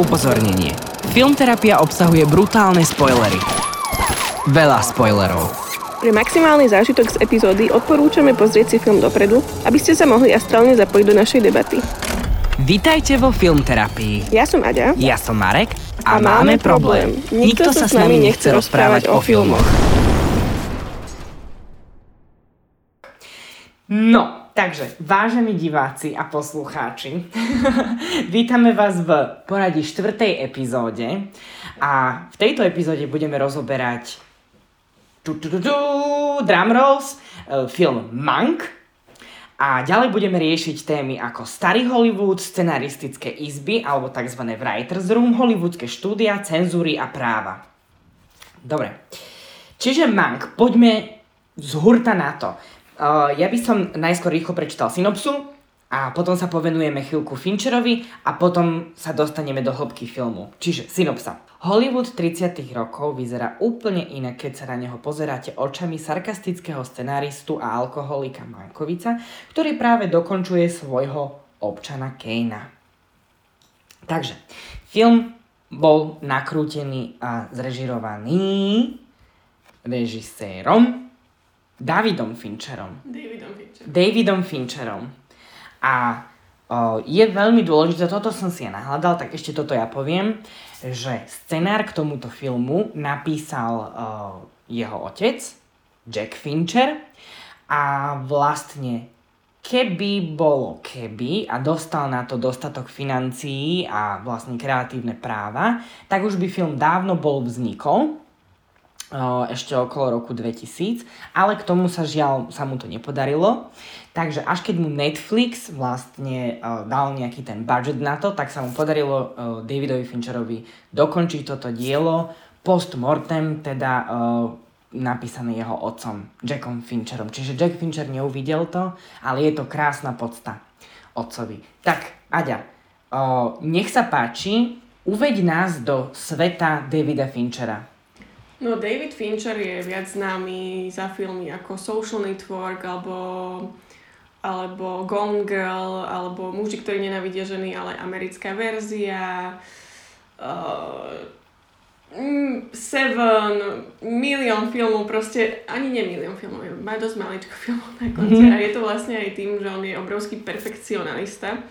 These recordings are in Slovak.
Upozornenie. Filmterapia obsahuje brutálne spoilery. Veľa spoilerov. Pre maximálny zážitok z epizódy odporúčame pozrieť si film dopredu, aby ste sa mohli astrálne zapojiť do našej debaty. Vítajte vo Filmterapii. Ja som Aďa. Ja som Marek a, a máme problém. Nikto sa s nami nechce rozprávať o filmoch. No, takže, vážení diváci a poslucháči, vítame vás v poradí štvrtej epizóde a v tejto epizóde budeme rozoberať tu, tu, tu, tu, drum rolls, e, film Monk a ďalej budeme riešiť témy ako Starý Hollywood, scenaristické izby alebo tzv. Writers Room, hollywoodske štúdia, cenzúry a práva. Dobre, čiže Monk, poďme z hurta na to. Uh, ja by som najskôr rýchlo prečítal synopsu a potom sa povenujeme chvíľku Fincherovi a potom sa dostaneme do hĺbky filmu. Čiže synopsa. Hollywood 30 rokov vyzerá úplne inak, keď sa na neho pozeráte očami sarkastického scenáristu a alkoholika Mankovica, ktorý práve dokončuje svojho občana Kejna. Takže, film bol nakrútený a zrežirovaný režisérom Davidom Fincherom. Davidom Fincherom. Davidom Fincherom. A o, je veľmi dôležité, toto som si ja nahľadal, tak ešte toto ja poviem, že scenár k tomuto filmu napísal o, jeho otec, Jack Fincher, a vlastne keby bolo keby a dostal na to dostatok financií a vlastne kreatívne práva, tak už by film dávno bol vznikol, ešte okolo roku 2000, ale k tomu sa žiaľ sa mu to nepodarilo. Takže až keď mu Netflix vlastne dal nejaký ten budget na to, tak sa mu podarilo Davidovi Fincherovi dokončiť toto dielo post-mortem, teda napísané jeho otcom, Jackom Fincherom. Čiže Jack Fincher neuvidel to, ale je to krásna podsta otcovi. Tak, Aďa, nech sa páči, uveď nás do sveta Davida Finchera. No David Fincher je viac známy za filmy ako Social Network alebo, alebo Gone Girl alebo Muži, ktorí nenavidia ženy, ale americká verzia. Uh, Seven, milión filmov, proste ani nie milión filmov, má dosť maličko filmov na konci mm-hmm. a je to vlastne aj tým, že on je obrovský perfekcionalista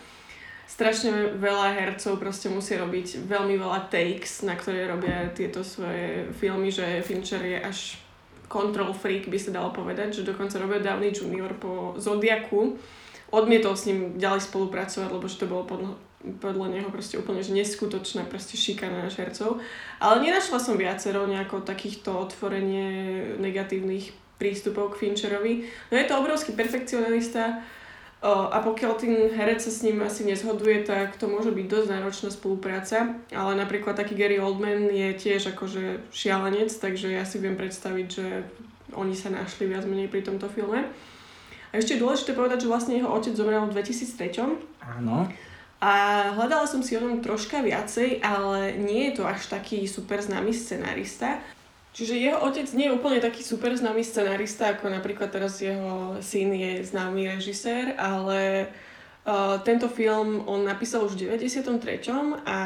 strašne veľa hercov proste musí robiť veľmi veľa takes, na ktoré robia tieto svoje filmy, že Fincher je až control freak, by sa dalo povedať, že dokonca Robert Downey Jr. po Zodiaku odmietol s ním ďalej spolupracovať, lebo že to bolo podľa, podľa neho proste úplne že neskutočná proste šikana na hercov. Ale nenašla som viacero nejako takýchto otvorenie negatívnych prístupov k Fincherovi. No je to obrovský perfekcionalista, a pokiaľ ten herec sa s ním asi nezhoduje, tak to môže byť dosť náročná spolupráca, ale napríklad taký Gary Oldman je tiež akože šialenec, takže ja si viem predstaviť, že oni sa našli viac menej pri tomto filme. A ešte je dôležité povedať, že vlastne jeho otec zomrel v 2003. Áno. A hľadala som si o tom troška viacej, ale nie je to až taký super známy scenárista. Čiže jeho otec nie je úplne taký super známy scenarista, ako napríklad teraz jeho syn je známy režisér, ale uh, tento film on napísal už v 93. a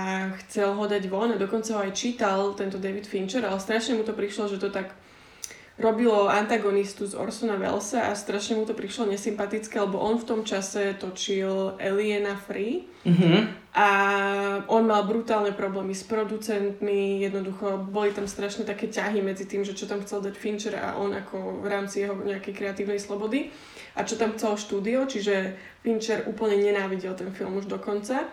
chcel ho dať von a dokonca ho aj čítal tento David Fincher, ale strašne mu to prišlo, že to tak robilo antagonistu z Orsona Wellesa a strašne mu to prišlo nesympatické, lebo on v tom čase točil Aliena Free mm-hmm. a on mal brutálne problémy s producentmi, jednoducho boli tam strašne také ťahy medzi tým, že čo tam chcel dať Fincher a on ako v rámci jeho nejakej kreatívnej slobody a čo tam chcel štúdio, čiže Fincher úplne nenávidel ten film už dokonca.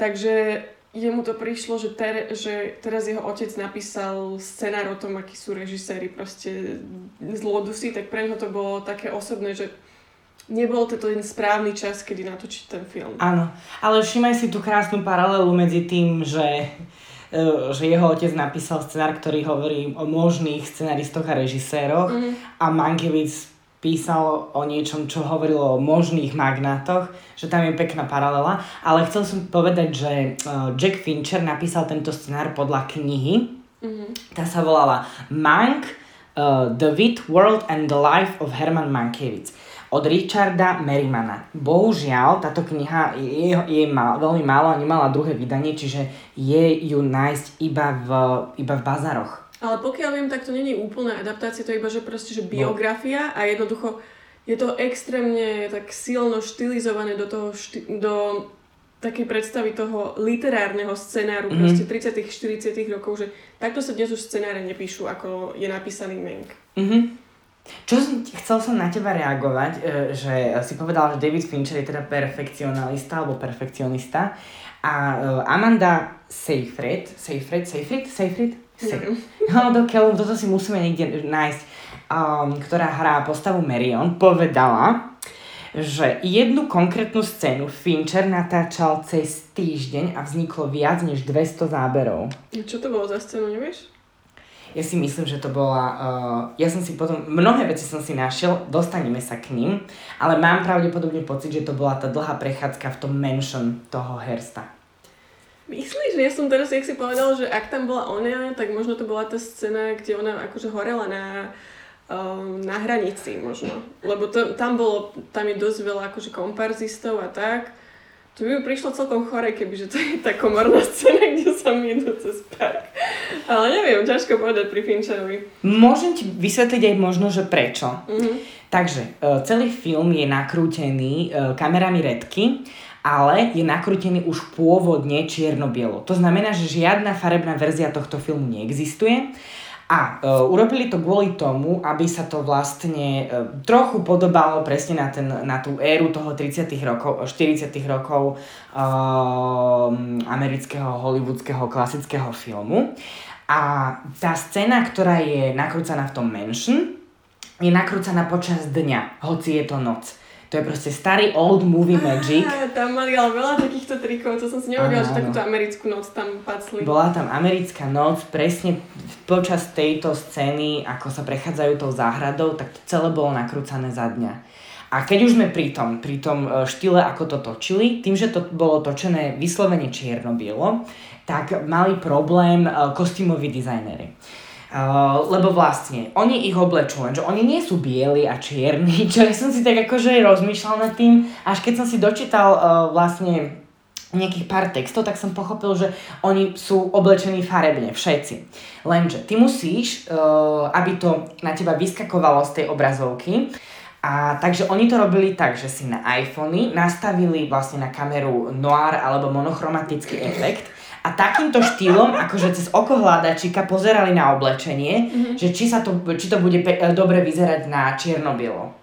Takže jemu to prišlo, že, ter, že teraz jeho otec napísal scenár o tom, akí sú režiséri proste zlodusy, tak pre neho to bolo také osobné, že nebol to ten správny čas, kedy natočiť ten film. Áno, ale všimaj si tú krásnu paralelu medzi tým, že e, že jeho otec napísal scenár, ktorý hovorí o možných scenaristoch a režiséroch mm. a Mankiewicz písal o niečom, čo hovorilo o možných magnátoch, že tam je pekná paralela, ale chcel som povedať, že uh, Jack Fincher napísal tento scenár podľa knihy, mm-hmm. tá sa volala Mank, uh, The Wit World and the Life of Herman Mankiewicz. od Richarda Merrimana. Bohužiaľ, táto kniha je, je mal, veľmi málo a nemala druhé vydanie, čiže je ju nájsť iba v, iba v bazároch. Ale pokiaľ viem, tak to není úplná adaptácia, to je iba, že proste, že biografia a jednoducho je to extrémne tak silno štilizované do toho, šti- do takej predstavy toho literárneho scenáru Mhm. mm-hmm. proste 30 40 rokov, že takto sa dnes už scenáre nepíšu, ako je napísaný Menk. Mhm. Čo som, chcel som na teba reagovať, e, že si povedala, že David Fincher je teda perfekcionalista alebo perfekcionista a e, Amanda Seyfried, Seyfried, Seyfried, Seyfried? Neviem. No, dokiaľ, toto si musíme niekde nájsť, um, ktorá hrá postavu Marion, povedala, že jednu konkrétnu scénu Fincher natáčal cez týždeň a vzniklo viac než 200 záberov. Čo to bolo za scénu, nevieš? Ja si myslím, že to bola... Uh, ja som si potom... Mnohé veci som si našiel, dostaneme sa k ním, ale mám pravdepodobne pocit, že to bola tá dlhá prechádzka v tom mansion toho Hersta. Myslíš, že ja som teraz, jak si povedal, že ak tam bola ona, tak možno to bola tá scéna, kde ona akože horela na, um, na hranici možno. Lebo to, tam bolo, tam je dosť veľa akože komparzistov a tak. To by mi prišlo celkom chore, kebyže to je tá komorná scéna, kde sa idú cez park. Ale neviem, ťažko povedať pri Fincherovi. Môžem ti vysvetliť aj možno, že prečo. Mhm. Takže uh, celý film je nakrútený uh, kamerami redky, ale je nakrútený už pôvodne čierno-bielo. To znamená, že žiadna farebná verzia tohto filmu neexistuje. A uh, urobili to kvôli tomu, aby sa to vlastne uh, trochu podobalo presne na, ten, na tú éru toho 30 rokov, 40 rokov uh, amerického hollywoodského klasického filmu. A tá scéna, ktorá je nakrúcaná v tom Mansion, je nakrúcaná počas dňa, hoci je to noc. To je proste starý old movie magic. Á, tam mali ale veľa takýchto trikov, to som si nevedela, že takúto americkú noc tam pacli. Bola tam americká noc, presne počas tejto scény, ako sa prechádzajú tou záhradou, tak to celé bolo nakrúcané za dňa. A keď už sme pri tom, pri tom e, štýle, ako to točili, tým, že to bolo točené vyslovene čierno-bielo, tak mali problém e, kostýmoví dizajnery. Uh, lebo vlastne, oni ich oblečú, lenže oni nie sú bieli a čierni, čo ja som si tak akože rozmýšľal nad tým, až keď som si dočítal uh, vlastne nejakých pár textov, tak som pochopil, že oni sú oblečení farebne, všetci. Lenže ty musíš, uh, aby to na teba vyskakovalo z tej obrazovky, a takže oni to robili tak, že si na iPhony nastavili vlastne na kameru noir alebo monochromatický efekt a takýmto štýlom, akože cez oko hľadačika pozerali na oblečenie, mm-hmm. že či, sa to, či to bude pe- e, dobre vyzerať na čierno-bielo.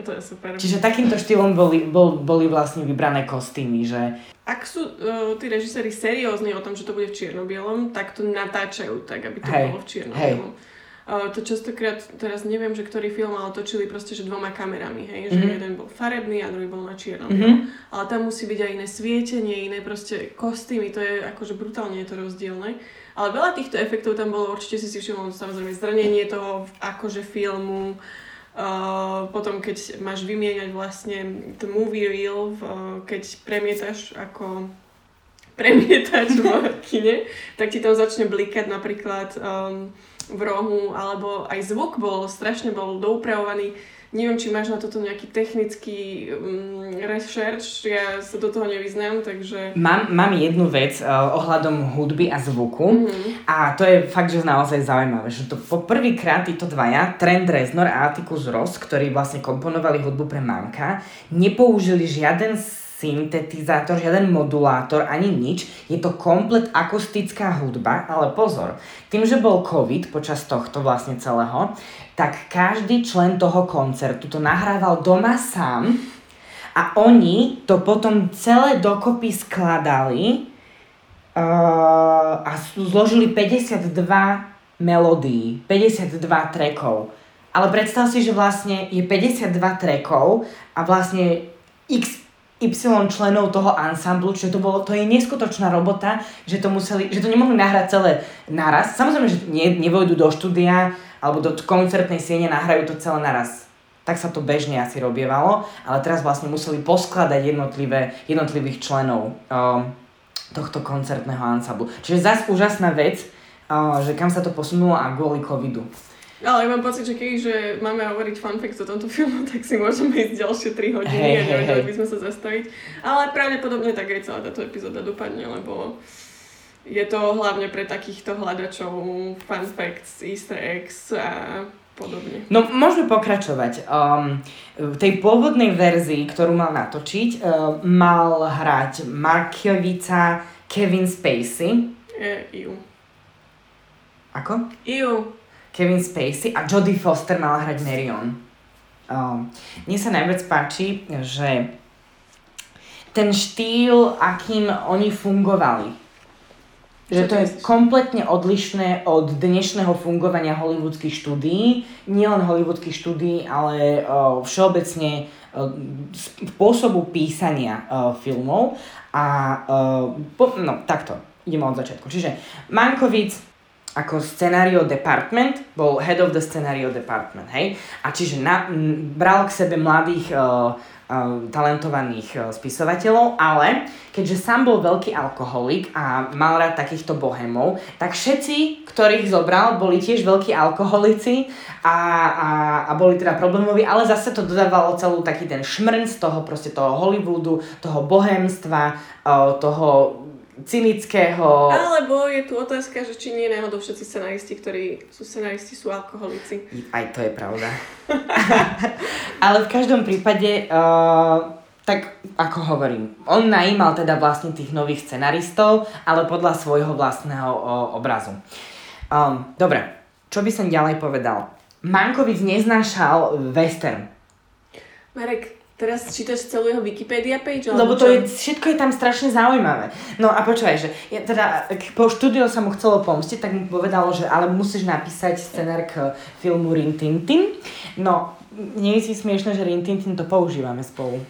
To je super. Čiže takýmto štýlom boli, bol, boli vlastne vybrané kostýmy, že Ak sú uh, tí režiséri seriózni o tom, že to bude v čierno-bielom, tak to natáčajú tak, aby to Hej, bolo v čierno-bielom. Uh, to častokrát, teraz neviem, že ktorý film, ale točili proste, že dvoma kamerami, hej, že Mhm. jeden bol farebný a druhý bol na čiernom. Mhm. Ale tam musí byť aj iné svietenie, iné proste kostýmy, to je akože brutálne je to rozdielne. Ale veľa týchto efektov tam bolo, určite si si všimol, samozrejme zrnenie toho akože filmu, Uh, potom keď máš vymieňať vlastne the movie reel, uh, keď premietaš ako premietač v kine, tak ti tam začne blikať napríklad um, v rohu, alebo aj zvuk bol, strašne bol doupravovaný. Neviem, či máš na toto nejaký technický um, research, ja sa do toho nevyznám, takže... mám, mám jednu vec uh, ohľadom hudby a zvuku. Mhm. A to je fakt, že naozaj zaujímavé, že to po prvýkrát títo dvaja, Trent Reznor a Atticus Ross, ktorí vlastne komponovali hudbu pre Manka, nepoužili žiaden syntetizátor, žiaden modulátor, ani nič. Je to komplet akustická hudba, ale pozor, tým, že bol COVID počas tohto vlastne celého, tak každý člen toho koncertu to nahrával doma sám a oni to potom celé dokopy skladali Uh, a zložili 52 melódií, 52 trackov. Ale predstav si, že vlastne je 52 trackov a vlastne x y členov toho ansamblu, čiže to, bolo, to je neskutočná robota, že to, museli, že to nemohli nahrať celé naraz. Samozrejme, že nie, nevojdu do štúdia alebo do koncertnej siene, nahrajú to celé naraz. Tak sa to bežne asi robievalo, ale teraz vlastne museli poskladať jednotlivé, jednotlivých členov um, tohto koncertného ansamblu. Čiže zase úžasná vec, uh, že kam sa to posunulo a kvôli covidu. Ale mám pocit, že keď že máme hovoriť fun fact o tomto filmu, tak si môžeme ísť ďalšie 3 hodiny Hej, a nevedeli hej. by sme sa zastaviť. Ale pravdepodobne tak aj celá táto epizóda dopadne, lebo je to hlavne pre takýchto hľadačov fun facts, easter eggs a podobne. No, môžeme pokračovať. Um, v tej pôvodnej verzii, ktorú mal natočiť, uh, mal hrať Markovica Kevin Spacey. E, iu. Ako? Iu. Kevin Spacey a Jodie Foster mala hrať Marion. Um, mne sa najviac páči, že ten štýl, akým oni fungovali, že to je kompletne odlišné od dnešného fungovania hollywoodských štúdií. Nielen hollywoodských štúdií, ale uh, všeobecne uh, spôsobu písania uh, filmov. A uh, po, no, takto, ideme od začiatku. Čiže Mankovic ako scenario department, bol head of the scenario department, hej? A čiže na, m, bral k sebe mladých uh, uh, talentovaných uh, spisovateľov, ale keďže sám bol veľký alkoholik a mal rád takýchto bohemov, tak všetci, ktorých zobral, boli tiež veľkí alkoholici a, a, a boli teda problémoví, ale zase to dodávalo celú taký ten šmrn z toho proste toho Hollywoodu, toho bohemstva, uh, toho cynického... Alebo je tu otázka, že či nie náhodou všetci scenaristi, ktorí sú scenaristi, sú alkoholici. Aj to je pravda. Ale v každom prípade, uh, tak ako hovorím, on najímal teda vlastne tých nových scenaristov, ale podľa svojho vlastného uh, obrazu. Um, dobre, čo by som ďalej povedal? Mankovic neznášal western. Marek, teraz čítaš celú jeho Wikipedia page? Lebo to čo? je, všetko je tam strašne zaujímavé. No a počúvaj, že ja teda, po štúdiu sa mu chcelo pomstiť, tak mu povedalo, že ale musíš napísať scenár k filmu Rin Tin Tin. No, nie je si smiešne, že Rin Tin Tin to používame spolu.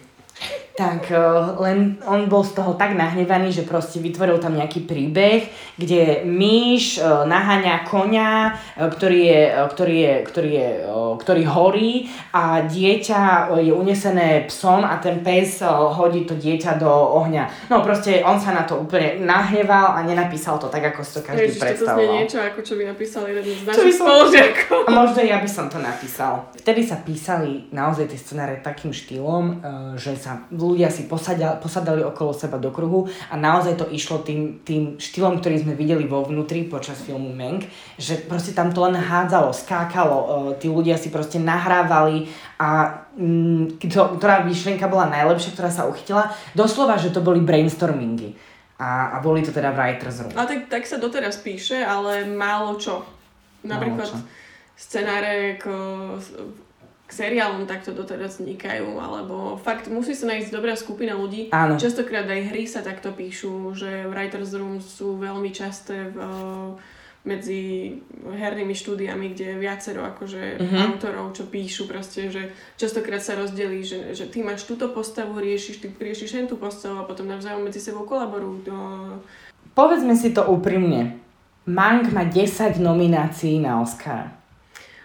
Tak eh, len on bol z toho tak nahnevaný, že proste vytvoril tam nejaký príbeh, kde myš eh, naháňa konia, eh, ktorý je, ktorý je, ktorý je, ktorý horí a dieťa je unesené psom a ten pes hodí to dieťa do ohňa. No proste on sa na to úplne nahneval a nenapísal to tak, ako si to každý Ježiš, toto znie predstavoval. niečo, ako čo by napísal jeden z našich spolužiakov. A možno ja by som to napísal. Vtedy sa písali naozaj tie scenáre takým štýlom, že sa ľudia si posadia, posadali okolo seba do kruhu a naozaj to išlo tým, tým štýlom, ktorý sme videli vo vnútri počas filmu Mank, že proste tam to len hádzalo, skákalo, eh, tí ľudia si proste nahrávali a mm, to, ktorá myšlienka bola najlepšia, ktorá sa uchytila, doslova, že to boli brainstormingy. A, a boli to teda writer's room. A tak, tak sa doteraz píše, ale málo čo. Napríklad čo. scenáre k, k seriálom takto doteraz vznikajú, alebo fakt musí sa nájsť dobrá skupina ľudí. Áno. Častokrát aj hry sa takto píšu, že Writers Room sú veľmi časté v, medzi hernými štúdiami, kde je viacero akože Mhm. autorov, čo píšu proste, že častokrát sa rozdelí, že, že ty máš túto postavu, riešiš, ty riešiš hen tú postavu a potom navzájom medzi sebou kolaborujú. No, Povedzme si to úprimne. Mank má 10 nominácií na Oscar.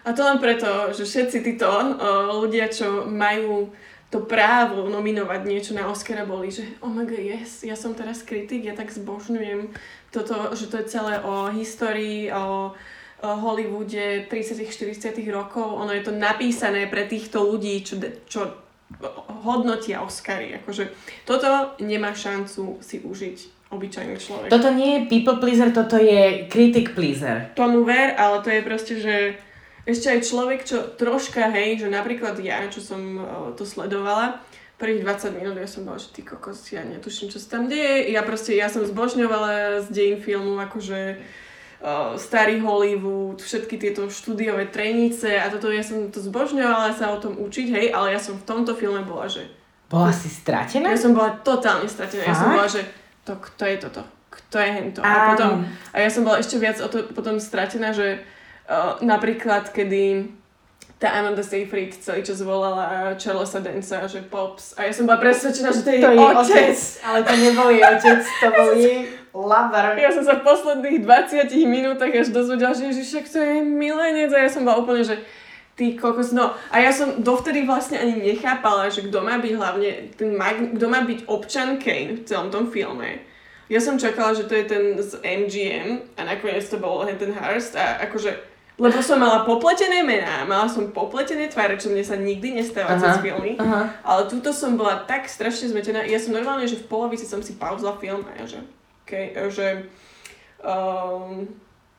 A to len preto, že všetci títo uh, ľudia, čo majú to právo nominovať niečo na Oscara, boli, že oh my god, yes, ja som teraz kritik, ja tak zbožňujem toto, že to je celé o histórii, o, o Hollywoode 30 40 rokov. Ono je to napísané pre týchto ľudí, čo, čo hodnotia Oscary. Akože toto nemá šancu si užiť obyčajný človek. Toto nie je people pleaser, toto je critic pleaser. tomu ver, ale to je proste, že ešte aj človek, čo troška, hej, že napríklad ja, čo som to sledovala, prvých 20 minút ja som bola, že ty kokos, ja netuším, čo sa tam deje. Ja proste, ja som zbožňovala z dejín filmu, akože uh, starý Hollywood, všetky tieto štúdiové trenice a toto ja som to zbožňovala sa o tom učiť, hej, ale ja som v tomto filme bola, že Bola si stratená? ja som bola totálne stratená. Ja som Fakt? bola, že to, kto je toto? Kto je hento? A, potom, a ja som bola ešte viac o to, potom stratená, že uh, napríklad, kedy tá Amanda Seyfried celý čas volala Charlesa Dansa, že Pops. A ja som bola presvedčená, že to je To je otec. otec, ale to nebol jej otec, to bol jej lover. Ja som sa v posledných 20 minútach až dozvedela, že Ježiš, to je milenec. A ja som bola úplne, že ty kokos, no. A ja som dovtedy vlastne ani nechápala, že kto má byť hlavne, ten mag, kto má byť občan Kane v celom tom filme. Ja som čakala, že to je ten z MGM a nakoniec to bol ten Hearst a akože Lebo som mala popletené mená, mala som popletené tváre, čo mne sa nikdy nestáva Aha, cez filmy. aha. Ale túto som bola tak strašne zmetená. Ja som normálne, že v polovici som si pauzla film a ja že, okay, že um,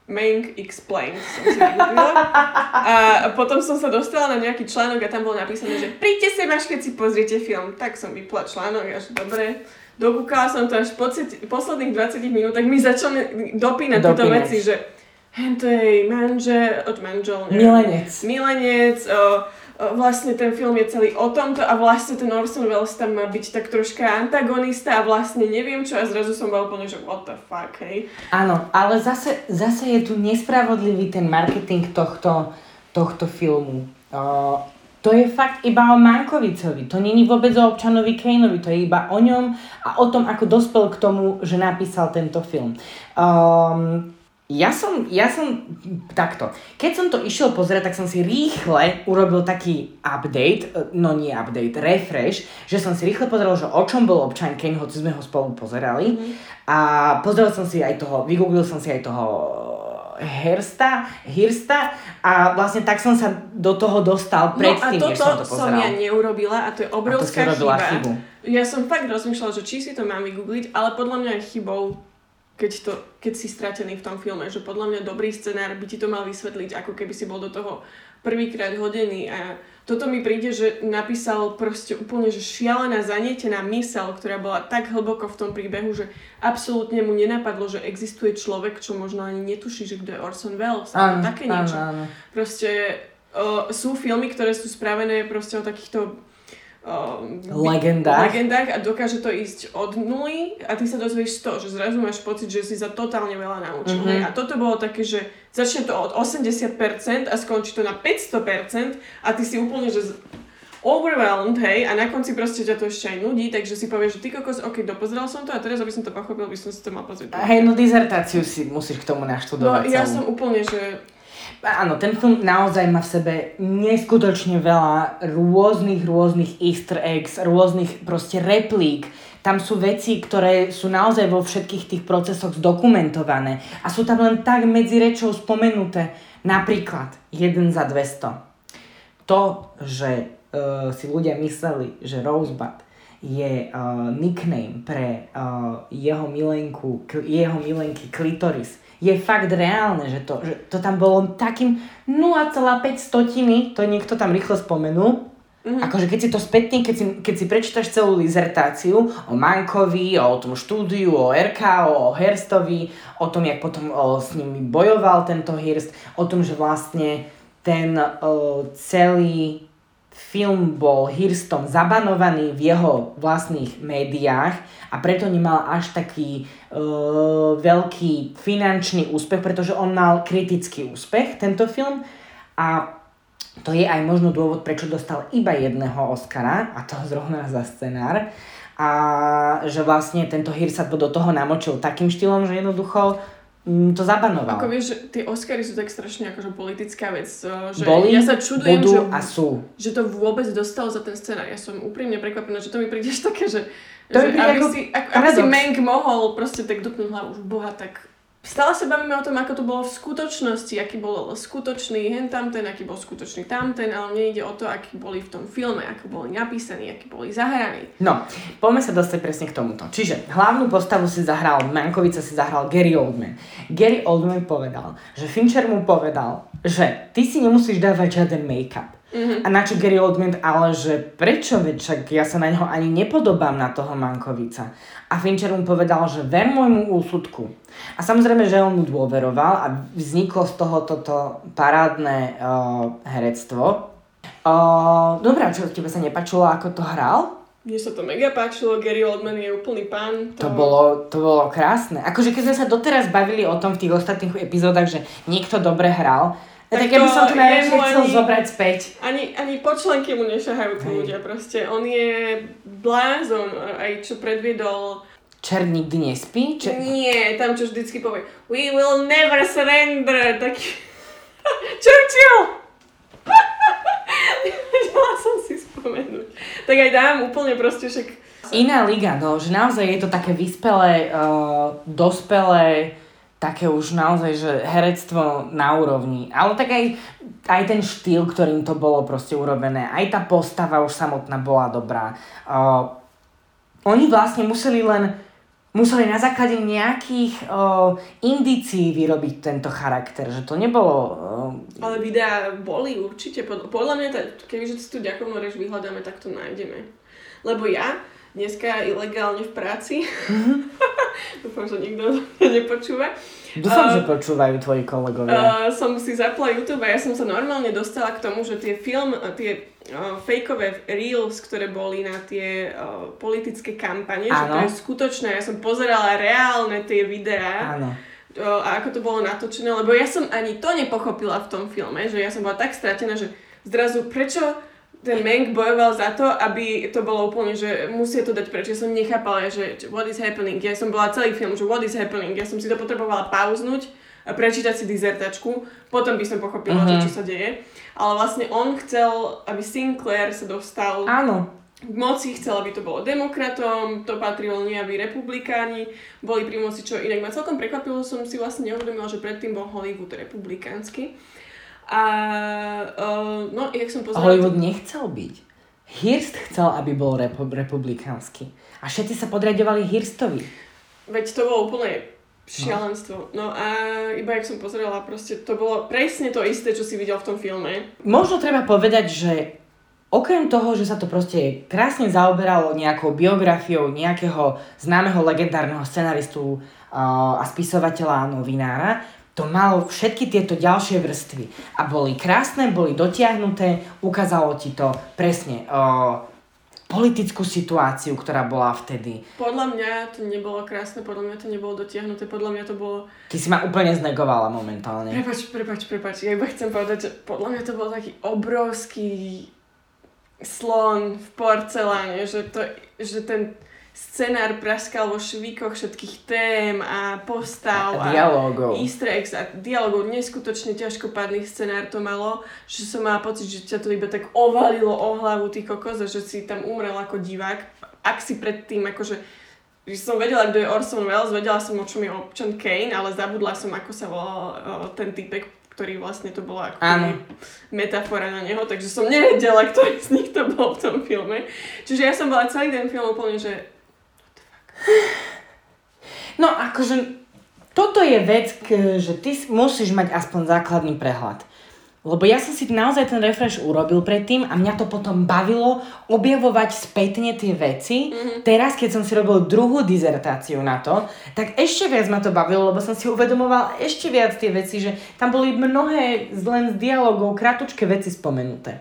Mank Explains som si. A potom som sa dostala na nejaký článok a tam bolo napísané, že príďte sem až keď si pozriete film. Tak som vypla článok a že dobre. Dokúkala som to až po ceti- posledných 20 minútach mi začali dopínať tieto veci, že manžel, od manžel, neviem, Milenec. milenec, o, vlastne ten film je celý o tomto a vlastne ten Orson Welles tam má byť tak troška antagonista a vlastne neviem čo a zrazu som bola úplne, že what the fuck, hej. Áno, ale zase, zase je tu nespravodlivý ten marketing tohto, tohto filmu. Uh, to je fakt iba o Mankovicovi, to není vôbec o občanovi Kaneovi, to je iba o ňom a o tom, ako dospel k tomu, že napísal tento film. Um, ja som, ja som takto. Keď som to išiel pozerať, tak som si rýchle urobil taký update, e, no nie update, refresh, že som si rýchle pozeral, že o čom bol občan Kane, hoci sme ho spolu pozerali. A pozrel som si aj toho, vygooglil som si aj toho Hersta, Hirsta a vlastne tak som sa do toho dostal No a predtým, než som toto to som pozeral. ja neurobila a to je A to obrovská chyba. chybu. Ja som fakt rozmýšľala, že či si to mám vygoogliť, ale podľa mňa je chybou, keď, to, keď si stratený v tom filme, že podľa mňa dobrý scenár by ti to mal vysvetliť, ako keby si bol do toho prvýkrát hodený a toto mi príde, že napísal proste úplne, že šialená zanietená mysel, ktorá bola tak hlboko v tom príbehu, že absolútne mu nenapadlo, že existuje človek, čo možno ani netuší, že kto je Orson Welles, alebo také niečo. áno. Proste uh, sú filmy, ktoré sú spravené proste o takýchto uh, Legendách. legendách a dokáže to ísť od nuly a ty sa dozvieš to, že zrazu máš pocit, že si za totálne veľa naučil. Mhm. Mm-hmm. A toto bolo také, že začne to od 80% a skončí to na 500% a ty si úplne, že overwhelmed, hej, a na konci proste ťa to ešte aj nudí, takže si povieš, že ty kokos, ok, dopozeral som to a teraz, aby som to pochopil, by som si to mal pozrieť. Hej, no dizertáciu si musíš k tomu no naštudovať ja celú. som úplne, že Áno, ten film naozaj má v sebe neskutočne veľa rôznych, rôznych easter eggs, rôznych proste replík. Tam sú veci, ktoré sú naozaj vo všetkých tých procesoch zdokumentované a sú tam len tak medzi rečou spomenuté. Napríklad, jeden za 200. To, že uh, si ľudia mysleli, že Rosebud je uh, nickname pre uh, jeho milenku, k- jeho milenky Klitoris, je fakt reálne, že to, že to tam bolo takým 0,5 stotiny, to niekto tam rýchlo spomenul, Mm-hmm. Akože keď si to spätne, keď si, keď si prečítaš celú dizertáciu o Mankovi, o tom štúdiu, o RK, o Herstovi, o tom, jak potom o, s nimi bojoval tento Hirst, o tom, že vlastne ten o, celý film bol Hirstom zabanovaný v jeho vlastných médiách a preto nemal až taký uh, veľký finančný úspech, pretože on mal kritický úspech, tento film. A to je aj možno dôvod, prečo dostal iba jedného Oscara, a to zrovna za scenár. A že vlastne tento Hirsat do toho namočil takým štýlom, že jednoducho to zabanoval. Ako vieš, tie Oscary sú tak strašne akože politická vec, o, že Boli, ja sa čudujem, že, a sú. že to vôbec dostalo za ten scenár. Ja som úprimne prekvapená, že to mi príde až také, že, To že aby, ako si, ako, aby si. Mank mohol proste tak dupnúť hlavu, už boha, tak Stále sa bavíme o tom, ako to bolo v skutočnosti, aký bol skutočný hen tamten, aký bol skutočný tamten, ale mne ide o to, aký boli v tom filme, ako boli napísaní, aký boli zahraní. No, poďme sa dostať presne k tomuto. Čiže hlavnú postavu si zahral, Mankovica si zahral Gary Oldman. Gary Oldman povedal, že Fincher mu povedal, že ty si nemusíš dávať žiaden make-up. Mm-hmm. A na čo Gary Oldman, ale že prečo, veď však ja sa na neho ani nepodobám na toho Mankovica. A Fincher mu povedal, že ver môjmu úsudku. A samozrejme, že on mu dôveroval a vzniklo z toho toto parádne uh, herectvo. Uh, Dobre, a čo tebe sa nepačilo, ako to hral? Mne sa to mega páčilo, Gary Oldman je úplný pán. To bolo, to bolo krásne. Akože keď sme sa doteraz bavili o tom v tých ostatných epizódach, že niekto dobre hral, tak, Tak tak ja by to som to najradšej chcel ani- zobrať späť. Ani, ani počlenky mu nešahajú tí ľudia proste. On je blázon, aj čo predviedol. Čert nikdy nespí? Če... Nie, tam čo vždycky povie We will never surrender. Taký... Churchill! Vedela som si spomenúť. Tak aj dám úplne proste však... Iná liga, no, že naozaj je to také vyspelé, uh, dospelé, také už naozaj, že herectvo na úrovni. Ale tak aj, aj ten štýl, ktorým to bolo proste urobené, aj tá postava už samotná bola dobrá. Uh, oni vlastne museli len museli na základe nejakých uh, indícií vyrobiť tento charakter, že to nebolo... Uh, Ale videá boli určite, pod, podľa mňa, kebyže si tu ďakovnú reč vyhľadáme, tak to nájdeme. Lebo ja dneska ilegálne v práci. Mm-hmm. Dúfam, že nikto nepočúva. Dúfam, uh, že počúvajú tvoji kolegovia. Uh, som si zapla YouTube a ja som sa normálne dostala k tomu, že tie film, tie uh, fejkové reels, ktoré boli na tie uh, politické kampane, že to je skutočné. Ja som pozerala reálne tie videá. Áno a ako to bolo natočené, lebo ja som ani to nepochopila v tom filme, že ja som bola tak stratená, že zrazu prečo ten Mank bojoval za to, aby to bolo úplne, že musia to dať preč. Ja som nechápala, že what is happening. Ja som bola celý film, že what is happening. Ja som si to potrebovala pauznúť a prečítať si dizertačku. Potom by som pochopila, uh-huh. čo sa deje. Ale vlastne on chcel, aby Sinclair sa dostal Áno. k moci, chcel, aby to bolo demokratom, to patrilo nie, aby republikáni boli pri moci, čo inak ma celkom prekvapilo, som si vlastne neuvedomila, že predtým bol Hollywood republikánsky. A uh, no, jak som pozerala... Hollywood nechcel byť. Hirst chcel, aby bol repu- republikánsky. A všetci sa podriadovali Hirstovi. Veď to bolo úplne šialenstvo. No. no a iba jak som pozerala, proste to bolo presne to isté, čo si videl v tom filme. Možno treba povedať, že okrem toho, že sa to proste krásne zaoberalo nejakou biografiou nejakého známeho legendárneho scenaristu a spisovateľa a novinára, to malo všetky tieto ďalšie vrstvy a boli krásne, boli dotiahnuté, ukázalo ti to presne o, politickú situáciu, ktorá bola vtedy. Podľa mňa to nebolo krásne, podľa mňa to nebolo dotiahnuté, podľa mňa to bolo... Ty si ma úplne znegovala momentálne. Prepač, prepač, prepač, ja iba chcem povedať, že podľa mňa to bol taký obrovský slon v porceláne, že, to, že ten scenár praskal vo švíkoch všetkých tém a postav a, dialogov. easter eggs a dialogov. Neskutočne ťažkopadný scenár to malo, že som mala pocit, že ťa to iba tak ovalilo o hlavu ty kokos a že si tam umrel ako divák. Ak si predtým akože že som vedela, kto je Orson Welles, vedela som, o čom je občan Kane, ale zabudla som, ako sa volal ten typek, ktorý vlastne to bola ako metafora na neho, takže som nevedela, ktorý z nich to bol v tom filme. Čiže ja som bola celý ten film úplne, že No akože toto je vec, že ty musíš mať aspoň základný prehľad. Lebo ja som si naozaj ten refresh urobil predtým a mňa to potom bavilo objavovať spätne tie veci. Mm-hmm. Teraz, keď som si robil druhú dizertáciu na to, tak ešte viac ma to bavilo, lebo som si uvedomoval ešte viac tie veci, že tam boli mnohé len z dialogov kratučké veci spomenuté.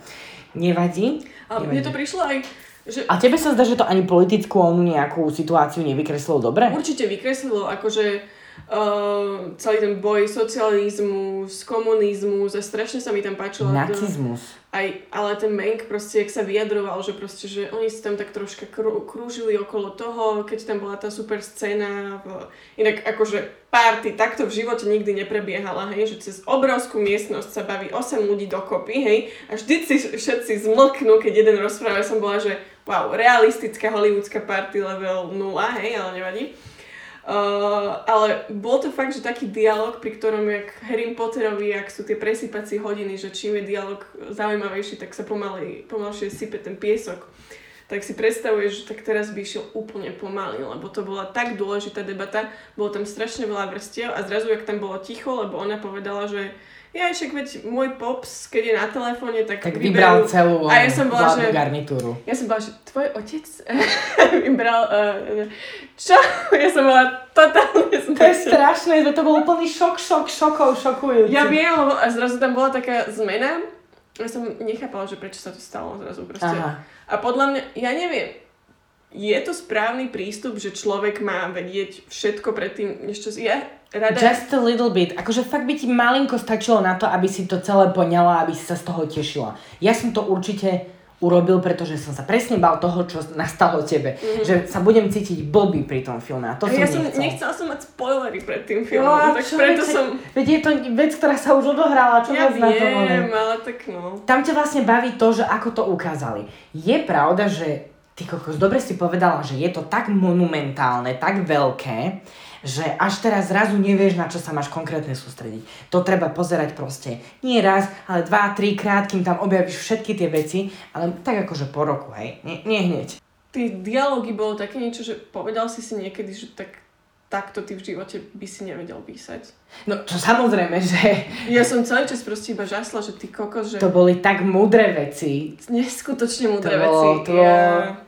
Nevadí? A Nevadí. mne to prišlo aj že... A tebe sa zdá, že to ani politickú onu nejakú situáciu nevykreslilo dobre? Určite vykreslilo, akože uh, celý ten boj socializmus, komunizmus a strašne sa mi tam páčilo. Nacizmus. Aj, ale ten Menk proste, jak sa vyjadroval, že proste, že oni si tam tak troška krú, krúžili okolo toho, keď tam bola tá super scéna. V... Inak akože party takto v živote nikdy neprebiehala, hej, že cez obrovskú miestnosť sa baví 8 ľudí dokopy, hej, a vždy si všetci zmlknú, keď jeden rozpráva, som bola, že wow, realistická hollywoodská party level 0, hej, ale nevadí. Uh, ale bol to fakt, že taký dialog, pri ktorom jak Harry Potterovi, ak sú tie presypacie hodiny, že čím je dialog zaujímavejší, tak sa pomaly, pomalšie sype ten piesok. Tak si predstavuješ, že tak teraz by išiel úplne pomaly, lebo to bola tak dôležitá debata, bolo tam strašne veľa vrstiev a zrazu, jak tam bolo ticho, lebo ona povedala, že ja však veď môj pops, keď je na telefóne, tak, tak vybral vyberú... celú a ja som bola, že, garnitúru. Ja som bola, že tvoj otec vybral... Uh, čo? Ja som bola totálne To je strašné, to bol úplný šok, šok, šokov, šokujúci. Ja viem, lebo a zrazu tam bola taká zmena. Ja som nechápala, že prečo sa to stalo zrazu proste. Aha. A podľa mňa, ja neviem, je to správny prístup, že človek má vedieť všetko predtým, než čo si... Ja Rada... Just a little bit. Akože fakt by ti malinko stačilo na to, aby si to celé poňala, aby si sa z toho tešila. Ja som to určite urobil, pretože som sa presne bal toho, čo nastalo tebe. Mm-hmm. Že sa budem cítiť blbý pri tom filme. A to a som ja som nechcela som mať spoilery pred tým filmom, no, tak preto som... Veď je to vec, ktorá sa už odohrala, čo ja viem, na to ale tak no. Tam ťa vlastne baví to, že ako to ukázali. Je pravda, že ty kokos, dobre si povedala, že je to tak monumentálne, tak veľké, že až teraz zrazu nevieš, na čo sa máš konkrétne sústrediť. To treba pozerať proste nie raz, ale dva, tri krát, kým tam objavíš všetky tie veci, ale tak akože po roku, hej, nie, nie hneď. Tí dialógy bolo také niečo, že povedal si si niekedy, že tak takto ty v živote by si nevedel písať. No, čo samozrejme, že... Ja som celý čas proste iba žasla, že ty kokos, že... To boli tak múdre veci. Neskutočne múdre To veci. bolo- to- Ja...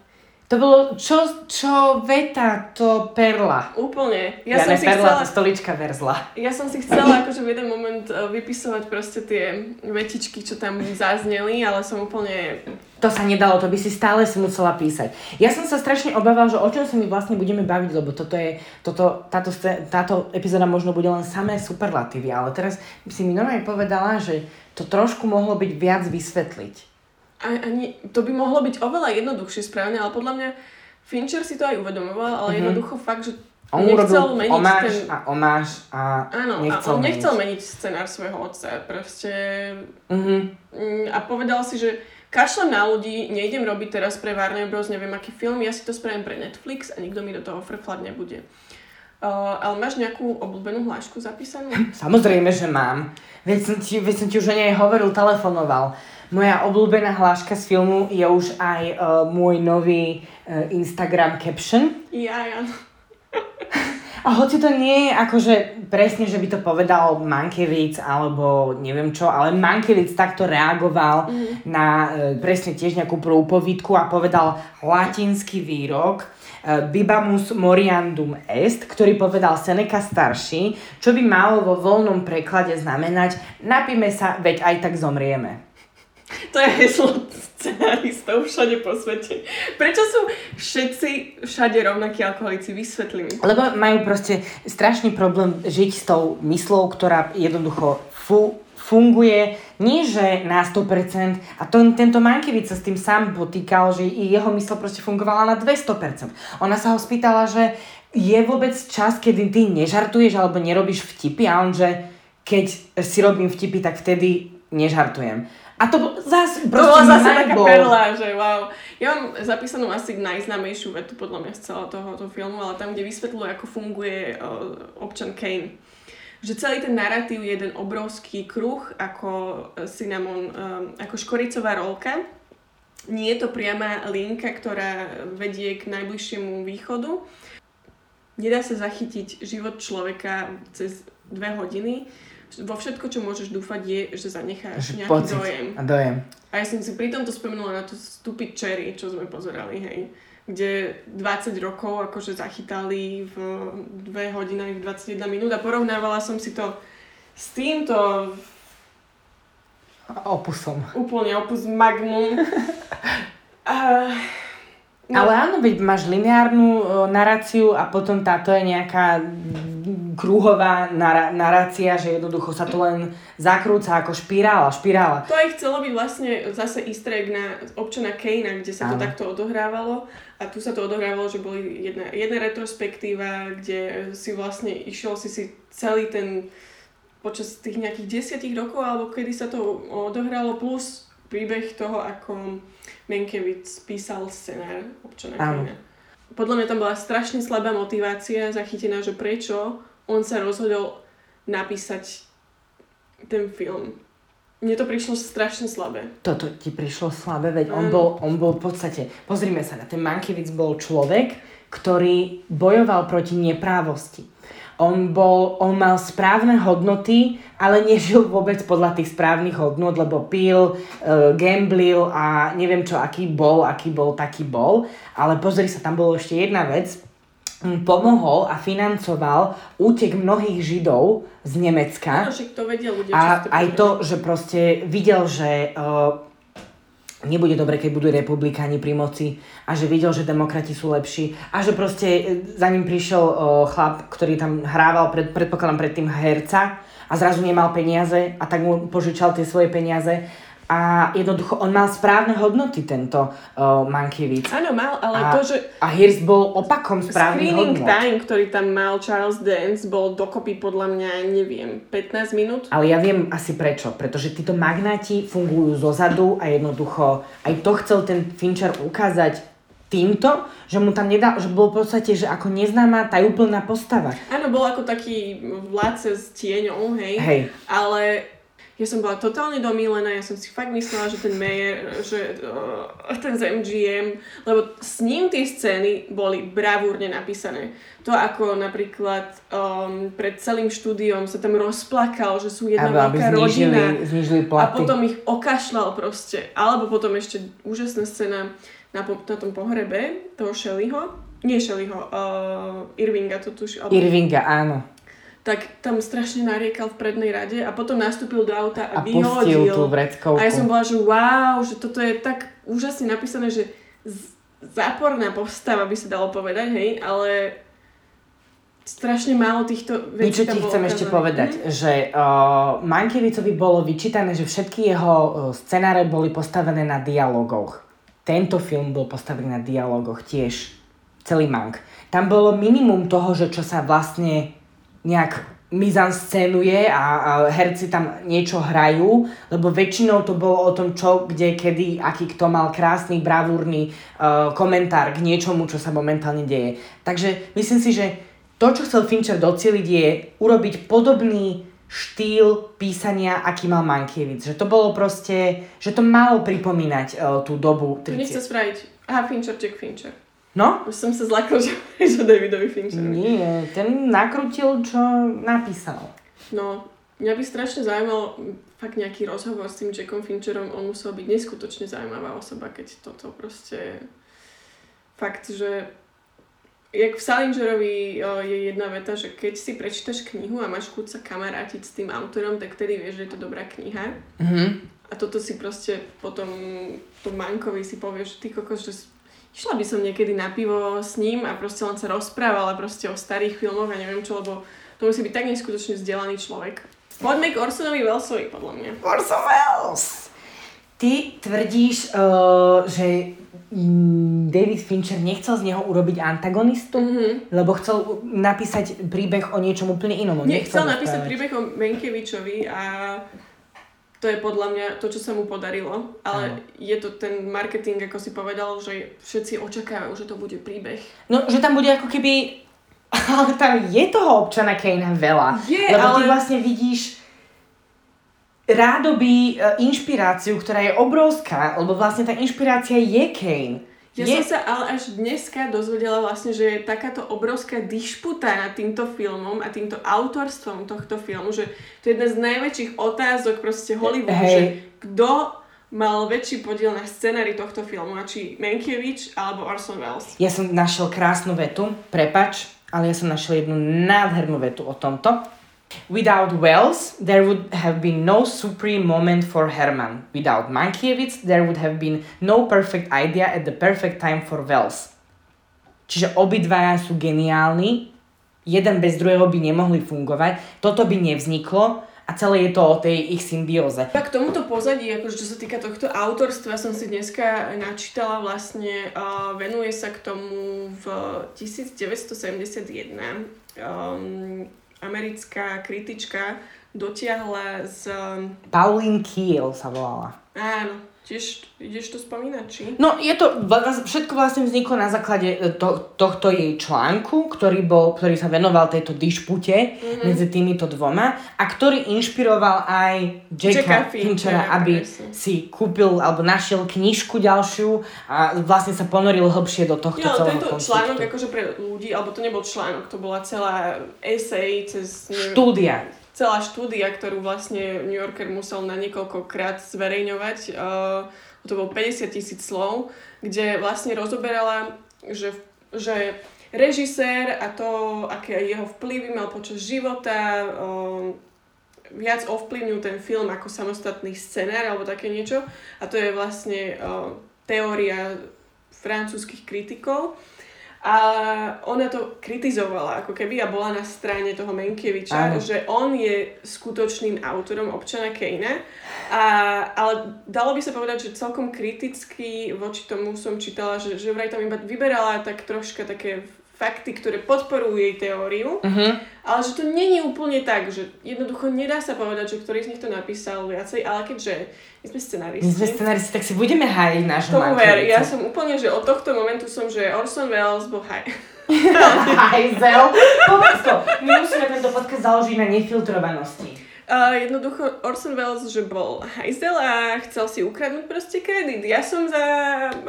To bolo, čo, čo veta, to perla. Úplne. Ja, Ja, som ne, si perla, chcela... to stolička verzla. Ja som si chcela akože v jeden moment eh, vypisovať proste tie vetičky, čo tam zazneli, ale som úplne... To sa nedalo, to by si stále si musela písať. Ja som sa strašne obával, že o čom sa my vlastne budeme baviť, lebo toto je, toto, táto, táto epizóda možno bude len samé superlatívy, ale teraz si mi normálne povedala, že to trošku mohlo byť viac vysvetliť. Ani, to by mohlo byť oveľa jednoduchšie správne, ale podľa mňa Fincher si to aj uvedomoval, ale Mhm. jednoducho fakt, že On nechcel meniť omáš ten... a omáš a Áno, nechcel a on nechcel meniť. meniť scenár svojho otca. Proste... Mhm. Mm, A povedal si, že kašlem na ľudí, nejdem robiť teraz pre Warner Bros. neviem aký film, ja si to spravím pre Netflix a nikto mi do toho frflať nebude. Uh, ale máš nejakú obľúbenú hlášku zapísanú? Samozrejme, že mám. Veď som ti, veď som ti už o nej hovoril, telefonoval. Moja obľúbená hláška z filmu je už aj uh, môj nový uh, Instagram caption. Ja, ja. A hoci to nie je akože presne, že by to povedal Mankiewicz alebo neviem čo, ale Mankiewicz takto reagoval Mhm. na e, presne tiež nejakú prúpovidku a povedal latinský výrok e, Bibamus moriandum est, ktorý povedal Seneca starší, čo by malo vo voľnom preklade znamenať napíme sa, veď aj tak zomrieme. To je heslo scenáristov všade po svete. Prečo sú všetci všade rovnakí alkoholici? Vysvetli mi. Lebo majú proste strašný problém žiť s tou myslou, ktorá jednoducho fu, funguje, nie že na 100%, a to, tento Mankiewicz sa s tým sám potýkal, že jeho mysl proste fungovala na 200%. Ona sa ho spýtala, že je vôbec čas, kedy ty nežartuješ alebo nerobíš vtipy a on, že keď si robím vtipy, tak vtedy nežartujem. A to bol zase bola zase taká perla, že wow. Ja mám zapísanú asi najznámejšiu vetu podľa mňa z celého tohoto filmu, ale tam, kde vysvetľuje, ako funguje uh, občan Kane. Že celý ten narratív je jeden obrovský kruh, ako cinnamon, um, ako škoricová rolka. Nie je to priama linka, ktorá vedie k najbližšiemu východu. Nedá sa zachytiť život človeka cez dve hodiny. Vo všetko, čo môžeš dúfať, je, že zanecháš nejaký pocit dojem. a dojem. A ja som si pri tomto spomenula na to Stupid Cherry, čo sme pozerali, hej. Kde 20 rokov akože zachytali v 2 hodinách 21 minút a porovnávala som si to s týmto Opusom. úplne opus magnum. A, no, Ale áno, veď máš lineárnu o, naráciu a potom táto je nejaká kruhová narácia, že jednoducho sa to len zakrúca ako špirála, špirála. to aj chcelo byť vlastne zase easter egg na občana Kejna, kde sa to Áno. takto odohrávalo. A tu sa to odohrávalo, že boli jedna, jedna retrospektíva, kde si vlastne išiel si si celý ten počas tých nejakých desiatich rokov, alebo kedy sa to odohralo, plus príbeh toho, ako Mankiewicz písal scenár občana. Kejna. Podľa mňa tam bola strašne slabá motivácia zachytená, že prečo on sa rozhodol napísať ten film. Mne to prišlo strašne slabé. Toto ti prišlo slabé, veď on bol, on bol v podstate, pozrime sa na ten Mankiewicz bol človek, ktorý bojoval proti neprávosti. On, bol, on mal správne hodnoty, ale nežil vôbec podľa tých správnych hodnot, lebo pil, uh, gamblil a neviem čo, aký bol, aký bol, taký bol. Ale pozri sa, tam bolo ešte jedna vec, pomohol a financoval útek mnohých Židov z Nemecka. Však to vedia ľudia, A aj to, že proste videl, že uh, nebude dobre, keď budú republikáni pri moci a že videl, že demokrati sú lepší a že proste e, za ním prišiel uh, chlap, ktorý tam hrával, pred, predpokladám predtým herca a zrazu nemal peniaze a tak mu požičal tie svoje peniaze a jednoducho on mal správne hodnoty tento uh, Mankiewicz. Áno, mal, ale A, to, že a Hirst bol opakom správnych screening hodnot. time, ktorý tam mal Charles Dance, bol dokopy podľa mňa, neviem, 15 minút. Ale ja viem asi prečo. Pretože títo magnáti fungujú zo zadu a jednoducho aj to chcel ten Fincher ukázať týmto, že mu tam nedal, že bol v podstate, že ako neznáma tajúplná postava. Áno, bol ako taký vládce s tieňou, hej. Hej. Ale ja som bola totálne domílená, ja som si fakt myslela, že ten Mayer, že uh, ten z MGM, lebo s ním tie scény boli bravúrne napísané. To ako napríklad um, pred celým štúdiom sa tam rozplakal, že sú jedna aby veľká znížili- rodina znížili a platy. potom ich okašľal proste. Alebo potom ešte úžasná scéna na, po, na tom pohrebe toho Shelleyho, nie Shelleyho, uh, Irvinga to tuž, alebo Irvinga, áno. Tak tam strašne nariekal v prednej rade a potom nastúpil do auta A a, vyhodil. tú vreckovku. A ja som bola, že wow, že toto je tak úžasne napísané, že z- záporná postava by sa dalo povedať, hej, ale strašne málo týchto Niečo vecí tam ti chcem ešte ukázané. povedať, Mhm. že uh, Mankevicovi bolo vyčítané, že všetky jeho uh, scenáre boli postavené na dialogoch. Tento film bol postavený na dialogoch tiež. Celý Mank. Tam bolo minimum toho, že čo sa vlastne nejak mizanscénuje a, a herci tam niečo hrajú, lebo väčšinou to bolo o tom, čo, kde, kedy, aký kto mal krásny, bravúrny uh, komentár k niečomu, čo sa momentálne deje. Takže myslím si, že to, čo chcel Fincher docieliť, je urobiť podobný štýl písania, aký mal Mankiewicz. Že to bolo proste, že to malo pripomínať uh, tú dobu To nechce 30. spraviť. Aha, Fincher, Jack Fincher. No? Už som sa zlakla, že že Davidovi Fincherovi. Nie, ten nakrutil, čo napísal. No, mňa by strašne zaujímalo mm, fakt nejaký rozhovor s tým Jackom Fincherom. On musel byť neskutočne zaujímavá osoba, keď toto proste... Fakt, že jak v Salingerovi o, je jedna veta, že keď si prečítaš knihu a máš chuť sa kamarátiť s tým autorom, tak vtedy vieš, že je to dobrá kniha. Mhm. A toto si proste potom tom Mankovi si povieš, ty kokos, že išla by som niekedy na pivo s ním a proste len sa rozprávala proste o starých filmoch a neviem čo, lebo to musí byť tak neskutočne vzdelaný človek. Poďme k Orsonovi Wellesovi, podľa mňa. Orson Welles! Ty tvrdíš, uh, že David Fincher nechcel z neho urobiť antagonistu, Mhm. lebo chcel napísať príbeh o niečom úplne inom. Nechcel nechcel napísať príbeh o Menkevičovi a to je podľa mňa to, čo sa mu podarilo, ale Áno. je to ten marketing, ako si povedal, že všetci očakávajú, že to bude príbeh. No, že tam bude ako keby... Ale tam je toho občana Kanea veľa. Je, lebo ty ale- vlastne vidíš rádoby e, inšpiráciu, ktorá je obrovská, lebo vlastne tá inšpirácia je Kane. Ja je... som sa ale až dneska dozvedela vlastne, že je takáto obrovská dišputa nad týmto filmom a týmto autorstvom tohto filmu, že to je jedna z najväčších otázok proste Hollywoodu, Hej. že kto mal väčší podiel na scenári tohto filmu, a či Mankiewicz alebo Orson Welles. Ja som našiel krásnu vetu, prepač, ale ja som našiel jednu nádhernú vetu o tomto. Without Wells, there would have been no supreme moment for Herman. Without Mankiewicz, there would have been no perfect idea at the perfect time for Wells. Čiže obidvaja sú geniálni, jeden bez druhého by nemohli fungovať, toto by nevzniklo a celé je to o tej ich symbióze. Tak k tomuto pozadí, akože čo sa týka tohto autorstva, som si dneska načítala vlastne, uh, venuje sa k tomu v 1971 um, americká kritička dotiahla z... Um, Pauline Kiel sa volala. áno, tiež ideš to spomínať, či? No, je to, všetko vlastne vzniklo na základe e, to, tohto jej článku, ktorý, bol, ktorý sa venoval tejto dišpute mm-hmm. medzi týmito dvoma a ktorý inšpiroval aj Jacka Jacka Finchera, aby presne. si kúpil alebo našiel knižku ďalšiu a vlastne sa ponoril hlbšie do tohto Jo, celého tento konceptu. článok akože pre ľudí, alebo to nebol článok, to bola celá essay cez... neviem, Štúdia. Celá štúdia, ktorú vlastne New Yorker musel na niekoľkokrát zverejňovať, uh, to bolo 50 tisíc slov, kde vlastne rozoberala, že, že režisér a to, aké jeho vplyvy mal počas života, uh, viac ovplyvnil ten film ako samostatný scenár alebo také niečo. A to je vlastne uh, teória francúzskych kritikov. A ona to kritizovala ako keby a bola na strane toho Menkieviča, Áno. že on je skutočným autorom občana Kejna. A, ale dalo by sa povedať, že celkom kriticky voči tomu som čítala, že, že vraj tam iba vyberala tak troška také fakty, ktoré podporujú jej teóriu, Uh-huh. ale že to není úplne tak, že jednoducho nedá sa povedať, že ktorý z nich to napísal viacej, ale keďže my sme scenaristi. My sme scenaristi, tak si budeme hájiť nášho Tomu ver, ja som úplne, že od tohto momentu som, že Orson Welles bol haj. Hajzel. Povedz to. My musíme tento podcast založiť na nefiltrovanosti. Uh, jednoducho Orson Welles, že bol hajzel a chcel si ukradnúť proste kredit. Ja som za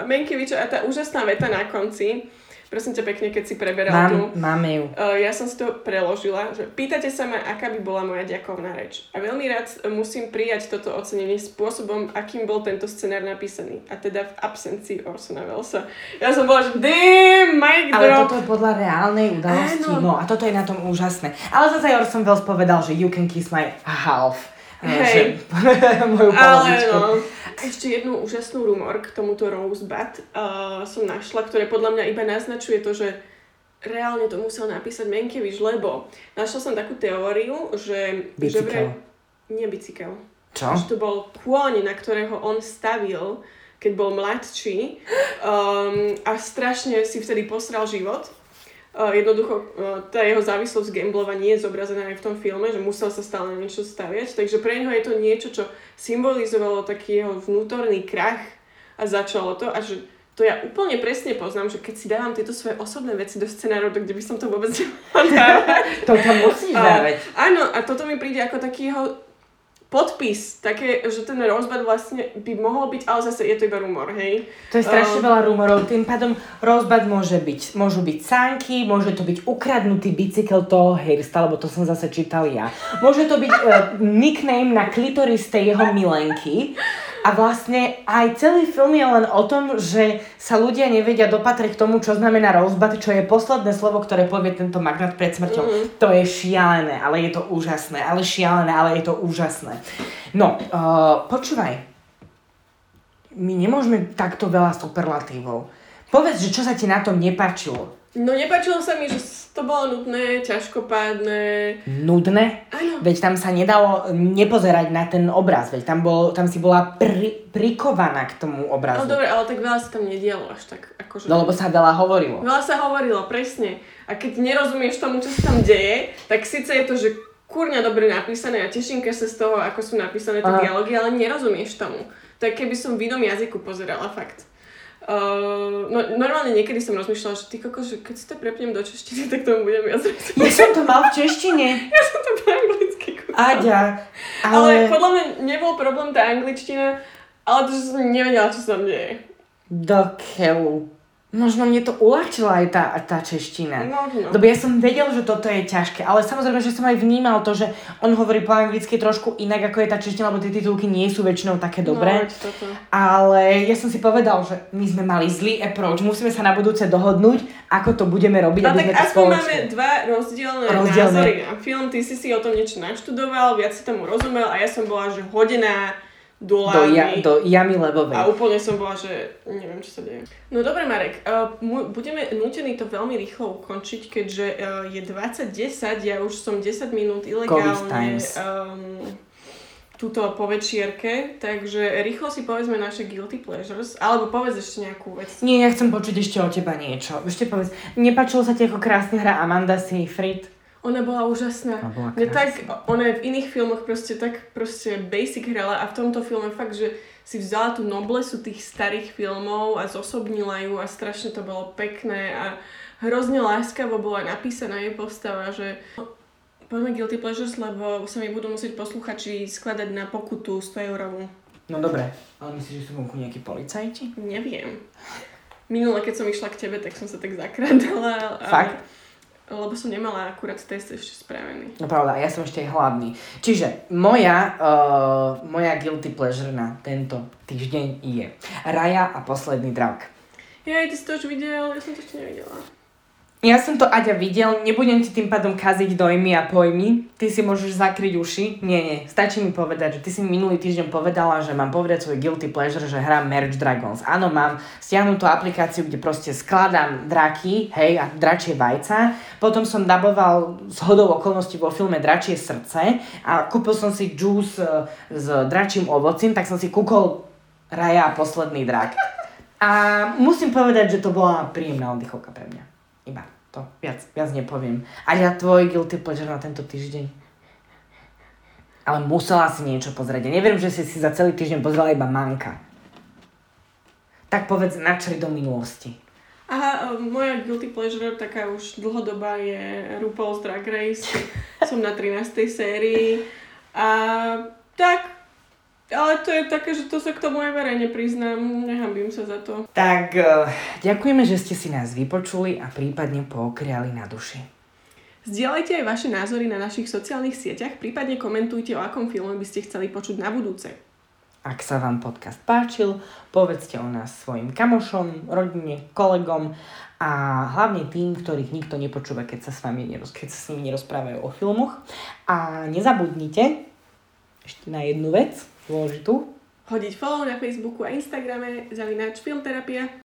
Mankiewicza a tá úžasná veta na konci, prosím ťa pekne, keď si preberal. Mám, máme ju. Uh, ja som si to preložila, že pýtate sa ma, aká by bola moja ďakovná reč. A veľmi rád musím prijať toto ocenenie spôsobom, akým bol tento scenár napísaný. A teda v absencii Orsona Wellesa. Ja som bola, že damn, mic Ale drop. toto je podľa reálnej udalosti. Áno. No a toto je na tom úžasné. Ale zase Orson Welles povedal, že you can kiss my half. Hej. Že, moju Ale no. Ešte jednu úžasnú rumor k tomuto Rosebud uh, som našla, ktoré podľa mňa iba naznačuje to, že reálne to musel napísať Mankiewicz, lebo našla som takú teóriu, že... Že Bicykel. vraj, nie bicykel. Čo? Že to bol kôň, na ktorého on stavil, keď bol mladší um, a strašne si vtedy posral život. Jednoducho, uh, tá jeho závislosť gamblova nie je zobrazená aj v tom filme, že musel sa stále na niečo staviať, takže pre neho je to niečo, čo symbolizovalo taký jeho vnútorný krach a začalo to a že to ja úplne presne poznám, že keď si dávam tieto svoje osobné veci do scenárov, tak kde by som to vôbec nemala dávať. To tam musíš A- dávať. Áno, a toto mi príde ako taký jeho podpis, také, že ten rozbad vlastne by mohol byť, ale zase je to iba rumor, hej? To je strašne Um, veľa rumorov, tým pádom rozbad môže byť, môžu byť sánky, môže to byť ukradnutý bicykel toho Hairsta, lebo to som zase čítal ja. Môže to byť uh, nickname na klitoris tej jeho milenky. A vlastne aj celý film je len o tom, že sa ľudia nevedia dopatrať k tomu, čo znamená rozbad, čo je posledné slovo, ktoré povie tento magnát pred smrťou. Mhm. To je šialené, ale je to úžasné, ale šialené, ale je to úžasné. No, uh, počúvaj, my nemôžeme takto veľa superlatívov. Povedz, že čo sa ti na tom nepáčilo. No nepáčilo sa mi, že to bolo nudné, ťažkopádne. Nudné? Áno. Veď tam sa nedalo nepozerať na ten obraz, veď tam, bol, tam si bola pri, prikovaná k tomu No obrazu. dobre, ale tak veľa sa tam nedialo až tak, akože... No lebo sa veľa hovorilo. Veľa sa hovorilo, presne. A keď nerozumieš tomu, čo sa tam deje, tak síce je to, že kurňa dobre napísané a teším sa z toho, ako sú napísané tie dialógy, ale nerozumieš tomu. To je keby som v inom jazyku pozerala, fakt. Uh, no, normálne niekedy som rozmýšľala, že ty koko, že keď si to prepnem do češtiny, tak tomu budem viac. Ja som to mal v češtine. Ja som to po anglicky kúkala. Aďa, Ale... ale... ale podľa mňa nebol problém tá angličtina, ale to, že som nevedela, čo sa tam deje. Do keľu. Možno mne to uľahčila aj tá, tá čeština. Možno. Lebo ja som vedel, že toto je ťažké, ale samozrejme, že som aj vnímal to, že on hovorí po anglicky trošku inak, ako je tá čeština, lebo tie titulky nie sú väčšinou také dobré. No. Ale ja som si povedal, že my sme mali zlý approach, musíme sa na budúce dohodnúť, ako to budeme robiť, aby tak aspoň máme dva rozdielne, Rozdielne. názory na film. Ty si si o tom niečo naštudoval, viac si tomu rozumel a ja som bola, že hodená do Do, ja, do jamy levovej. A úplne som bola, že neviem, čo sa deje. No dobre, Marek, uh, mu, budeme nútení to veľmi rýchlo ukončiť, keďže uh, je 20.10, ja už som 10 minút ilegálne um, túto po večierke, takže rýchlo si povedzme naše guilty pleasures, alebo povedz ešte nejakú vec. Nie, ja chcem počuť ešte o teba niečo. Ešte povedz, nepáčilo sa ti, ako krásne hrá Amanda Seyfried? Ona bola úžasná. Ona bola krásna. tak, ona je v iných filmoch proste tak proste basic hrala a v tomto filme fakt, že si vzala tú noblesu tých starých filmov a zosobnila ju a strašne to bolo pekné a hrozne láskavo bola napísaná jej postava, že poďme Guilty Pleasures, lebo sa mi budú musieť posluchači skladať na pokutu 100 eurovú. No dobre, ale myslíš, že sú vonku nejakí policajti? Neviem. Minule, keď som išla k tebe, tak som sa tak zakradala. ale- Fakt? Lebo som nemala akurát test ešte spravený. No pravda, ja som ešte aj hladný. Čiže moja, uh, moja guilty pleasure na tento týždeň je Raja a posledný drak. Jej, ty si to už videl, ja som to ešte nevidela. Ja som to Aďa videl, nebudem ti tým pádom kaziť dojmy a pojmy. Ty si môžeš zakryť uši. Nie, nie, stačí mi povedať, že ty si mi minulý týždeň povedala, že mám povedať svoj guilty pleasure, že hrám Merge Dragons. Áno, mám stiahnutú aplikáciu, kde proste skladám draky, hej, a dračie vajca. Potom som daboval s hodou okolností vo filme Dračie srdce a kúpil som si juice s dračím ovocím, tak som si kúkol Raja a posledný drak. A musím povedať, že to bola príjemná oddychovka pre mňa. Iba. To viac, viac nepoviem. A ja tvoj guilty pleasure na tento týždeň? Ale musela si niečo pozrieť. Ja neviem, že si si za celý týždeň pozrela iba manka. Tak povedz, načri do minulosti. Aha, e, moja guilty pleasure, taká už dlhodobá, je RuPaul's Drag Race. Som na 13. sérii. A tak, ale to je také, že to sa k tomu aj verejne priznám. Nehambím sa za to. Tak uh, ďakujeme, že ste si nás vypočuli a prípadne pookriali na duši. Zdieľajte aj vaše názory na našich sociálnych sieťach, prípadne komentujte, o akom filme by ste chceli počuť na budúce. Ak sa vám podcast páčil, povedzte o nás svojim kamošom, rodine, kolegom a hlavne tým, ktorých nikto nepočúva, keď sa s, vami neroz, keď sa s nimi nerozprávajú o filmoch. A nezabudnite ešte na jednu vec dôležitú. Hodiť follow na Facebooku a Instagrame, zavináč Filmterapia.